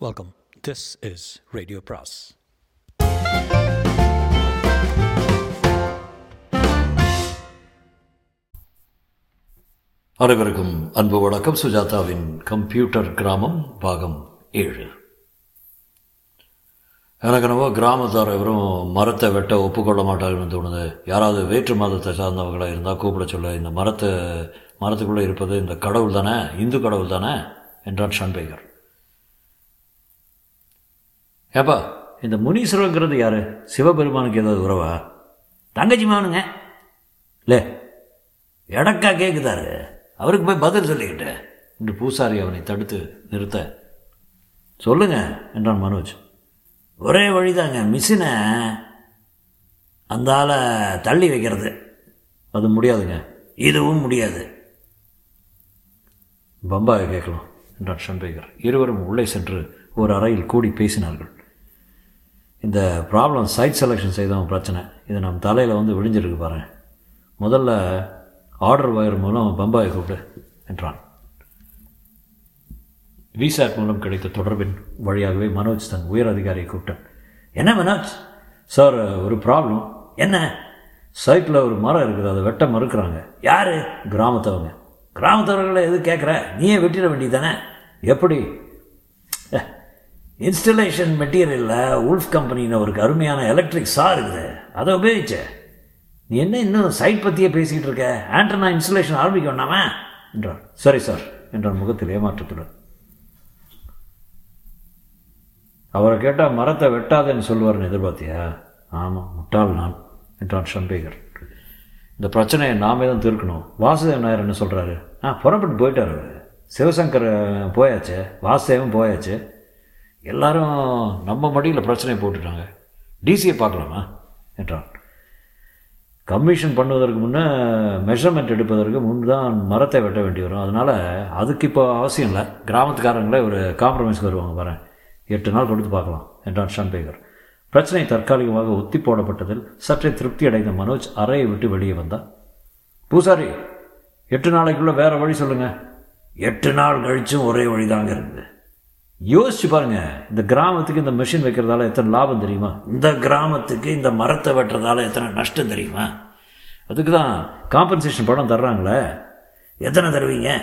Welcome this is radio பிராஸ் அனைவருக்கும் அன்பு வணக்கம். சுஜாதாவின் கம்ப்யூட்டர் கிராமம் பாகம் ஏழு. எனக்கு என்னவோ கிராமத்தார் இவரும் மரத்தை வெட்ட ஒப்புக்கொள்ள மாட்டார்கள்னு தோணுது. யாராவது வேற்று மதத்தை சார்ந்தவங்களாக இருந்தால் கூப்பிட சொல்ல இந்த மரத்தை மரத்துக்குள்ளே இருப்பது இந்த கடவுள் தானே இந்து கடவுள் தானே என்றான் ஷன்பேகர் ஏப்பா இந்த முனீஸ்வரங்கிறது யாரு? சிவபெருமானுக்கு ஏதாவது உறவா? தங்கச்சி மாவனுங்க இல்லை எடக்கா கேட்குதாரு அவருக்கு போய் பதில் சொல்லிக்கிட்டு. என்று பூசாரி அவனை தடுத்து நிறுத்த. சொல்லுங்க என்றான் மனோஜ். ஒரே வழிதாங்க மிஷினை அந்த ஆளை தள்ளி வைக்கிறது. அது முடியாதுங்க. இதுவும் முடியாது. பம்பாயை கேட்கலாம் என்றான் சண்பேகர் இருவரும் உள்ளே சென்று ஒரு அறையில் கூடி பேசினார்கள். இந்த ப்ராப்ளம் சைட் செலெக்ஷன் செய்தவன் பிரச்சனை. இது நம்ம தலையில் வந்து விழிஞ்சிருக்கு பாரு. முதல்ல ஆர்டர் வயர் மூலம் பம்பாயை கூப்பிடு என்றான். விசாட் மூலம் கிடைத்த தொடர்பின் வழியாகவே மனோஜ் தன் உயர் அதிகாரியை கூப்பிட்டான். என்ன மனோஜ்? சார் ஒரு ப்ராப்ளம் என்ன? சைட்டில் ஒரு மரம் இருக்குது அதை வெட்ட மறுக்கிறாங்க. யார்? கிராமத்தவங்க. கிராமத்தவர்களை எது கேட்குற நீயே வெட்டிட வேண்டியதானே எப்படி? இன்ஸ்டலேஷன் மெட்டீரியலில் உல்ஃப் கம்பெனின்னு ஒரு அருமையான எலக்ட்ரிக் சா இருக்குது. அதை உபயோகிச்ச. நீ என்ன இன்னும் சைட் பற்றியே பேசிகிட்டு இருக்க? ஆண்டனா இன்ஸ்டலேஷன் ஆரம்பிக்க வேண்டாமா? என்றார் சரி சார் என்றார் முகத்தில் ஏமாற்றத்துடன். அவரை கேட்டால் மரத்தை வெட்டாதேன்னு சொல்லுவார்னு எதிர்பார்த்தியா? ஆமாம் முட்டாள் நான் என்றான் ஷம்பேகர் இந்த பிரச்சனையை நாமே தான் தீர்க்கணும். வாசுதேவ் நாயர் என்ன சொல்கிறாரு ஆ புறப்பட்டு போயிட்டார் அவர். சிவசங்கர் போயாச்சு. வாசுதேவன் போயாச்சு. எல்லாரும் நம்ம மடியில் பிரச்சனையை போட்டுட்டாங்க. டிசியை பார்க்கலாமா? என்றான். கமிஷன் பண்ணுவதற்கு முன்னே மெஷர்மெண்ட் எடுப்பதற்கு முன் தான் மரத்தை வெட்ட வேண்டி வரும். அதனால் அதுக்கு இப்போ அவசியம் இல்லை. கிராமத்துக்காரங்களே ஒரு காம்ப்ரமைஸ்க்கு வருவாங்க வரேன். எட்டு நாள் கொடுத்து பார்க்கலாம் என்றான் ஷன்பேகர் பிரச்சனை தற்காலிகமாக ஒத்தி போடப்பட்டதில் சற்றே திருப்தி அடைந்த மனோஜ் அறையை விட்டு வெளியே வந்தான். பூசாரி எட்டு நாளைக்குள்ளே வேறு வழி சொல்லுங்கள் எட்டு நாள் கழிச்சும் ஒரே வழி தாங்க இருக்குது யோசிச்சு பாருங்க இந்த கிராமத்துக்கு இந்த மிஷின் வைக்கிறதால எத்தனை லாபம் தெரியுமா? இந்த கிராமத்துக்கு இந்த மரத்தை வெட்டுறதால எத்தனை நஷ்டம் தெரியுமா? அதுக்கு தான் காம்பன்சேஷன் பணம் தர்றாங்களே. எத்தனை தருவீங்க?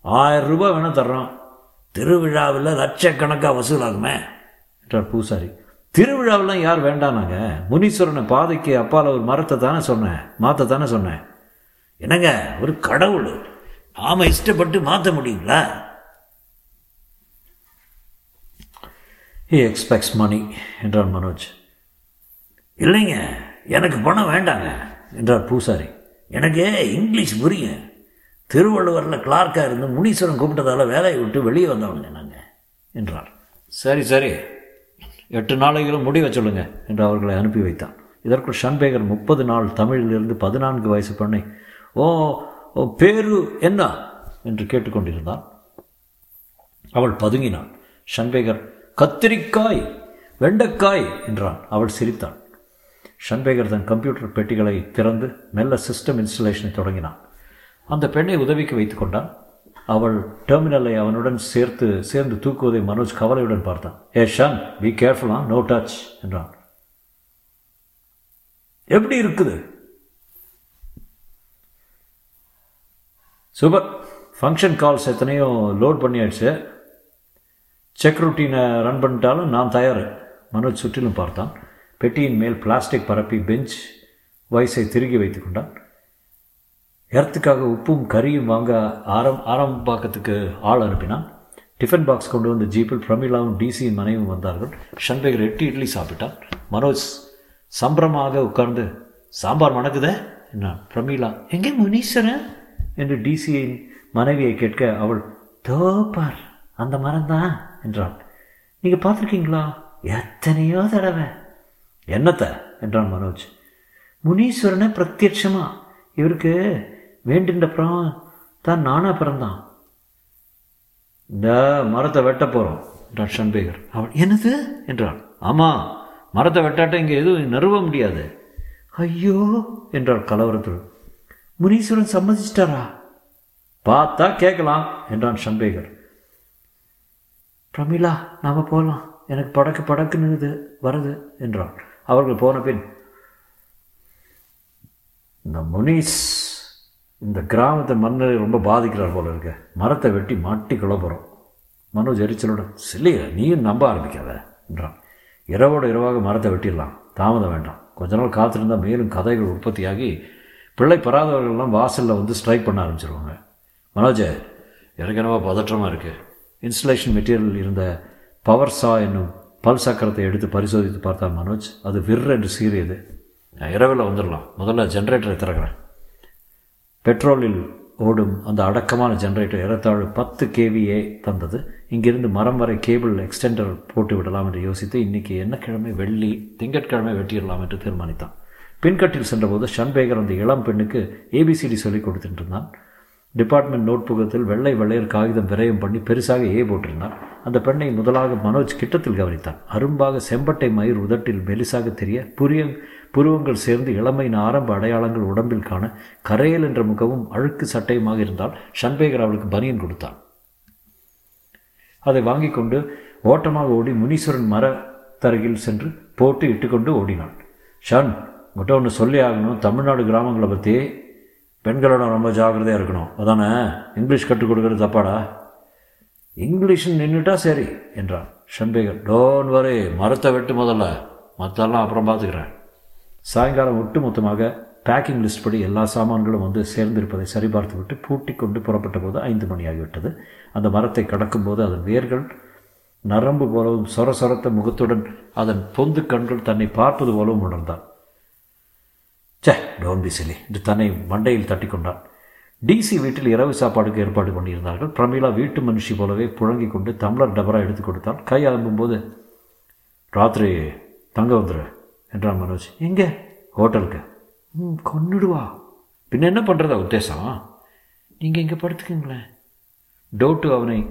ஆயிரம் ரூபாய் வேணால் தர்றோம். திருவிழாவில் லட்சக்கணக்காக வசூலாகுமே. என்றார் பூசாரி திருவிழாவெல்லாம் யார் வேண்டானாங்க? முனீஸ்வரனை பாதைக்கு அப்பால் ஒரு மரத்தை தானே சொன்னேன் மாற்ற தானே சொன்னேன். என்னங்க ஒரு கடவுள் நாம் இஷ்டப்பட்டு மாற்ற முடியுங்களா? ஹி எக்ஸ்பெக்ட்ஸ் மணி என்றார் மனோஜ். இல்லைங்க எனக்கு பணம் வேண்டாங்க என்றார் பூசாரி. எனக்கு இங்கிலீஷ் புரியும். திருவள்ளுவரில் கிளார்க்காக இருந்து முனீஸ்வரன் கூப்பிட்டதால் வேலையை விட்டு வெளியே வந்தவங்க நாங்கள் என்றார். சரி சரி. எட்டு நாளைகளும் முடிவை சொல்லுங்க என்று அவர்களை அனுப்பி வைத்தான். இதற்குள் ஷன்பேகர் முப்பது நாள் தமிழிலிருந்து பதினான்கு வயசு பண்ணை ஓ ஓ பேரு என்ன? என்று கேட்டுக்கொண்டிருந்தான். அவள் பதுங்கினாள். ஷன்பேகர் கத்திரிக்காய் வெண்டைக்காய் என்றான். அவள் சிரித்தாள். ஷன்பேகர் தன் கம்ப்யூட்டர் பெட்டிகளை திறந்து மெல்ல சிஸ்டம் இன்ஸ்டலேஷனை தொடங்கினான். அந்த பெண்ணை உதவிக்கு வைத்து கொண்டான். அவள் டெர்மினலை அவனுடன் சேர்த்து சேர்ந்து தூக்குவதை மனோஜ் கவலையுடன் பார்த்தான். ஏ ஷன் பி கேர்ஃபுல்லா நோ டச் என்றான். எப்படி இருக்குது? சூப்பர் ஃபங்க்ஷன் கால்ஸ் எத்தனையோ லோட் பண்ணியாச்சு. செக் ரொட்டீனை ரன் பண்ணிட்டாலும் நான் தயார். மனோஜ் சுற்றிலும் பார்த்தான். பெட்டியின் மேல் பிளாஸ்டிக் பரப்பி பெஞ்ச் வயசை திருகி வைத்து கொண்டான். எர்த்துக்காக உப்பும் கறியும் வாங்க ஆரம் ஆரம்பாக்கத்துக்கு ஆள் அனுப்பினான். டிஃபன் பாக்ஸ் கொண்டு வந்த ஜீப்பில் பிரமிளாவும் டிசியின் மனைவும் வந்தார்கள். ஷன்பேகர் எட்டு இட்லி சாப்பிட்டான். மனோஜ் சம்பிரமாக உட்கார்ந்து சாம்பார் மணக்குதே? என்னான் பிரமிளா எங்கே முனீஸ்வரன் என்று டிசியின் மனைவியை கேட்க அவள் தோப்பார் அந்த மரம் தான் என்றான். நீங்கள் பார்த்துருக்கீங்களா? எத்தனையோ தடவை. என்னத்த? என்றான் மனோஜ். முனீஸ்வரனை பிரத்யட்சமா. இவருக்கு வேண்டின்றப்புறம் தான் நானாக பிறந்தான். இந்த மரத்தை வெட்ட போகிறோம் என்றான் ஷன்பேகர் அவள் என்னது? என்றாள் ஆமாம் மரத்தை வெட்டாட்ட இங்கே எதுவும் நிறுவ முடியாது. ஐயோ என்றாள் கலவரத்தில் முனீஸ்வரன் சம்மதிச்சிட்டாரா? பார்த்தா கேட்கலாம் என்றான் ஷம்பேகர் பிரமிளா நாம் போகலாம் எனக்கு படக்கு படக்குன்னுது வருது என்றான் அவர்கள் போன பின் இந்த முனீஸ் இந்த கிராமத்து மன்னரை ரொம்ப பாதிக்கிறார் போல இருக்க. மரத்தை வெட்டி மாட்டி குழப்பறோம் மனோஜ் எரிச்சலோட சில்லையா நீயும் நம்ப ஆரம்பிக்காத என்றான். இரவோட இரவாக மரத்தை வெட்டிடலாம். தாமதம் வேண்டாம். கொஞ்ச நாள் காத்திருந்தால் மேலும் கதைகள் உற்பத்தியாகி பிள்ளை பெறாதவர்கள்லாம் வாசலில் வந்து ஸ்ட்ரைக் பண்ண ஆரம்பிச்சிருவாங்க. மனோஜ் எனக்கு என்னவோ பதற்றமாக இருக்குது இன்ஸ்டலேஷன் மெட்டீரியல் இருந்த பவர் சா என்னும் பல் சக்கரத்தை எடுத்து பரிசோதித்து பார்த்தான் மனோஜ். அது விர் என்று சீறியது. நான் இரவில் வந்துடலாம். முதல்ல ஜென்ரேட்டரை திறக்கிறேன். பெட்ரோலில் ஓடும் அந்த அடக்கமான ஜென்ரேட்டர் ஏறத்தாழ் பத்து கேவிஏ தந்தது. இங்கிருந்து மரம் வரை கேபிள் எக்ஸ்டெண்டர் போட்டு விடலாம் என்று யோசித்து இன்றைக்கி என்ன கிழமை வெள்ளி திங்கட்கிழமை வெட்டிடலாம் என்று தீர்மானித்தான். பின்கட்டில் சென்றபோது ஷன்பேகர் அந்த இளம் பெண்ணுக்கு ஏபிசிடி சொல்லிக் கொடுத்துட்டு இருந்தான். டிபார்ட்மெண்ட் நோட் புகத்தில் வெள்ளை வெள்ளையர் காகிதம் விரயம் பண்ணி பெருசாக ஏ போட்டிருந்தான். அந்த பெண்ணை முதலாக மனோஜ் கிட்டத்தில் கவனித்தான். அரும்பாக செம்பட்டை மயிர் உதட்டில் மெலிசாக தெரிய புரிய புருவங்கள் சேர்ந்து இளமையின் ஆரம்ப அடையாளங்கள் உடம்பில் காண கரையல் என்ற முகமும் அழுக்கு சட்டையுமாக இருந்தால் ஷன்பேகர் அவளுக்கு பனியன் கொடுத்தான். அதை வாங்கி கொண்டு ஓட்டமாக ஓடி முனீஸ்வரன் மரத்தருகில் சென்று போட்டு இட்டுக்கொண்டு ஓடினான். ஷன் உங்கள்கிட்ட ஒன்று சொல்லி ஆகணும். தமிழ்நாடு கிராமங்களை பற்றி பெண்களோட ரொம்ப ஜாக்கிரதையாக இருக்கணும். அதானே? இங்கிலீஷ் கற்றுக் கொடுக்குறது தப்பாடா? இங்கிலீஷ் நின்றுட்டா சரி என்றான். ஷன்பேகர் டோன் வரே மரத்தை வெட்டு முதல்ல. மற்றெல்லாம் அப்புறம் பார்த்துக்கிறேன். சாயங்காலம் ஒட்டு மொத்தமாக பேக்கிங் லிஸ்ட் படி எல்லா சாமான்களும் வந்து சேர்ந்திருப்பதை சரிபார்த்து விட்டு பூட்டி கொண்டு புறப்பட்ட போது ஐந்து மணி ஆகிவிட்டது. அந்த மரத்தை கடக்கும்போது அதன் வேர்கள் நரம்பு போலவும் சொர சொரத்த முகத்துடன் அதன் பொந்து கண்கள் தன்னை பார்ப்பது போலவும் உணர்ந்தான். சே டோன் பி சிலி என்று தன்னை மண்டையில் தட்டி கொண்டான் டிசி வீட்டில் இரவு சாப்பாடுக்கு ஏற்பாடு பண்ணியிருந்தார்கள். பிரமீளா வீட்டு மனுஷி போலவே புழங்கி கொண்டு தம்ளர் டபரா எடுத்து கொடுத்தான். கை அலம்பும்போது ராத்திரி தங்க வந்துரு என்றான் மனோஜ். எங்கே? ஹோட்டலுக்கு. ம் கொன்னுடுவா. பின்ன என்ன பண்ணுறதா உத்தேசம்? நீங்கள் இங்கே படுத்துக்குங்களேன். டோட்டு அவனை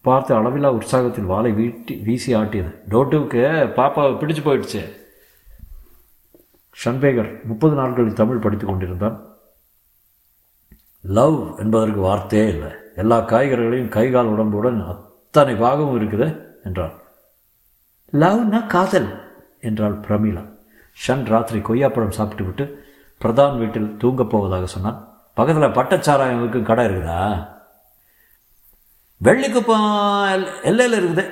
பார்த்து அளவில்லா உற்சாகத்தில் வாளை வீட்டி வீசி ஆட்டியது. டோட்டுவுக்கு பாப்பாவை பிடிச்சு போயிடுச்சு. ஷன்பேகர் முப்பது நாட்களில் தமிழ் படித்து கொண்டிருந்தான் லவ் என்பதற்கு வார்த்தையே இல்லை. எல்லா காய்கறிகளையும் கைகால் உடம்புடன் அத்தனை பாகமும் இருக்குது என்றான் லவ்னா காதல் என்றாள் பிரமீளா. ஷன் ராத்திரி கொய்யாப்பழம் சாப்பிட்டு விட்டு பிரதான் வீட்டில் தூங்கப் போவதாக சொன்னான். பக்கத்தில் பட்டச்சாராயங்களுக்கு கடை இருக்குதா? வெள்ளிக்குப்பம் எல்லையில் இருக்குது.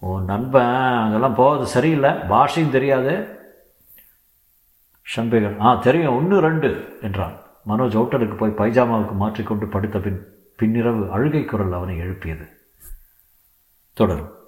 ஓ நண்பன் அங்கெல்லாம் போகிறது சரியில்லை. பாஷையும் தெரியாது. ஷம்பேகர் ஆ தெரியும். ஒன்று ரெண்டு என்றான். மனோஜ் ஹோட்டலுக்கு போய் பைஜாமாவுக்கு மாற்றிக்கொண்டு படுத்த பின் பின்னிரவு அழுகை குரல் அவனை எழுப்பியது. தொடரும்.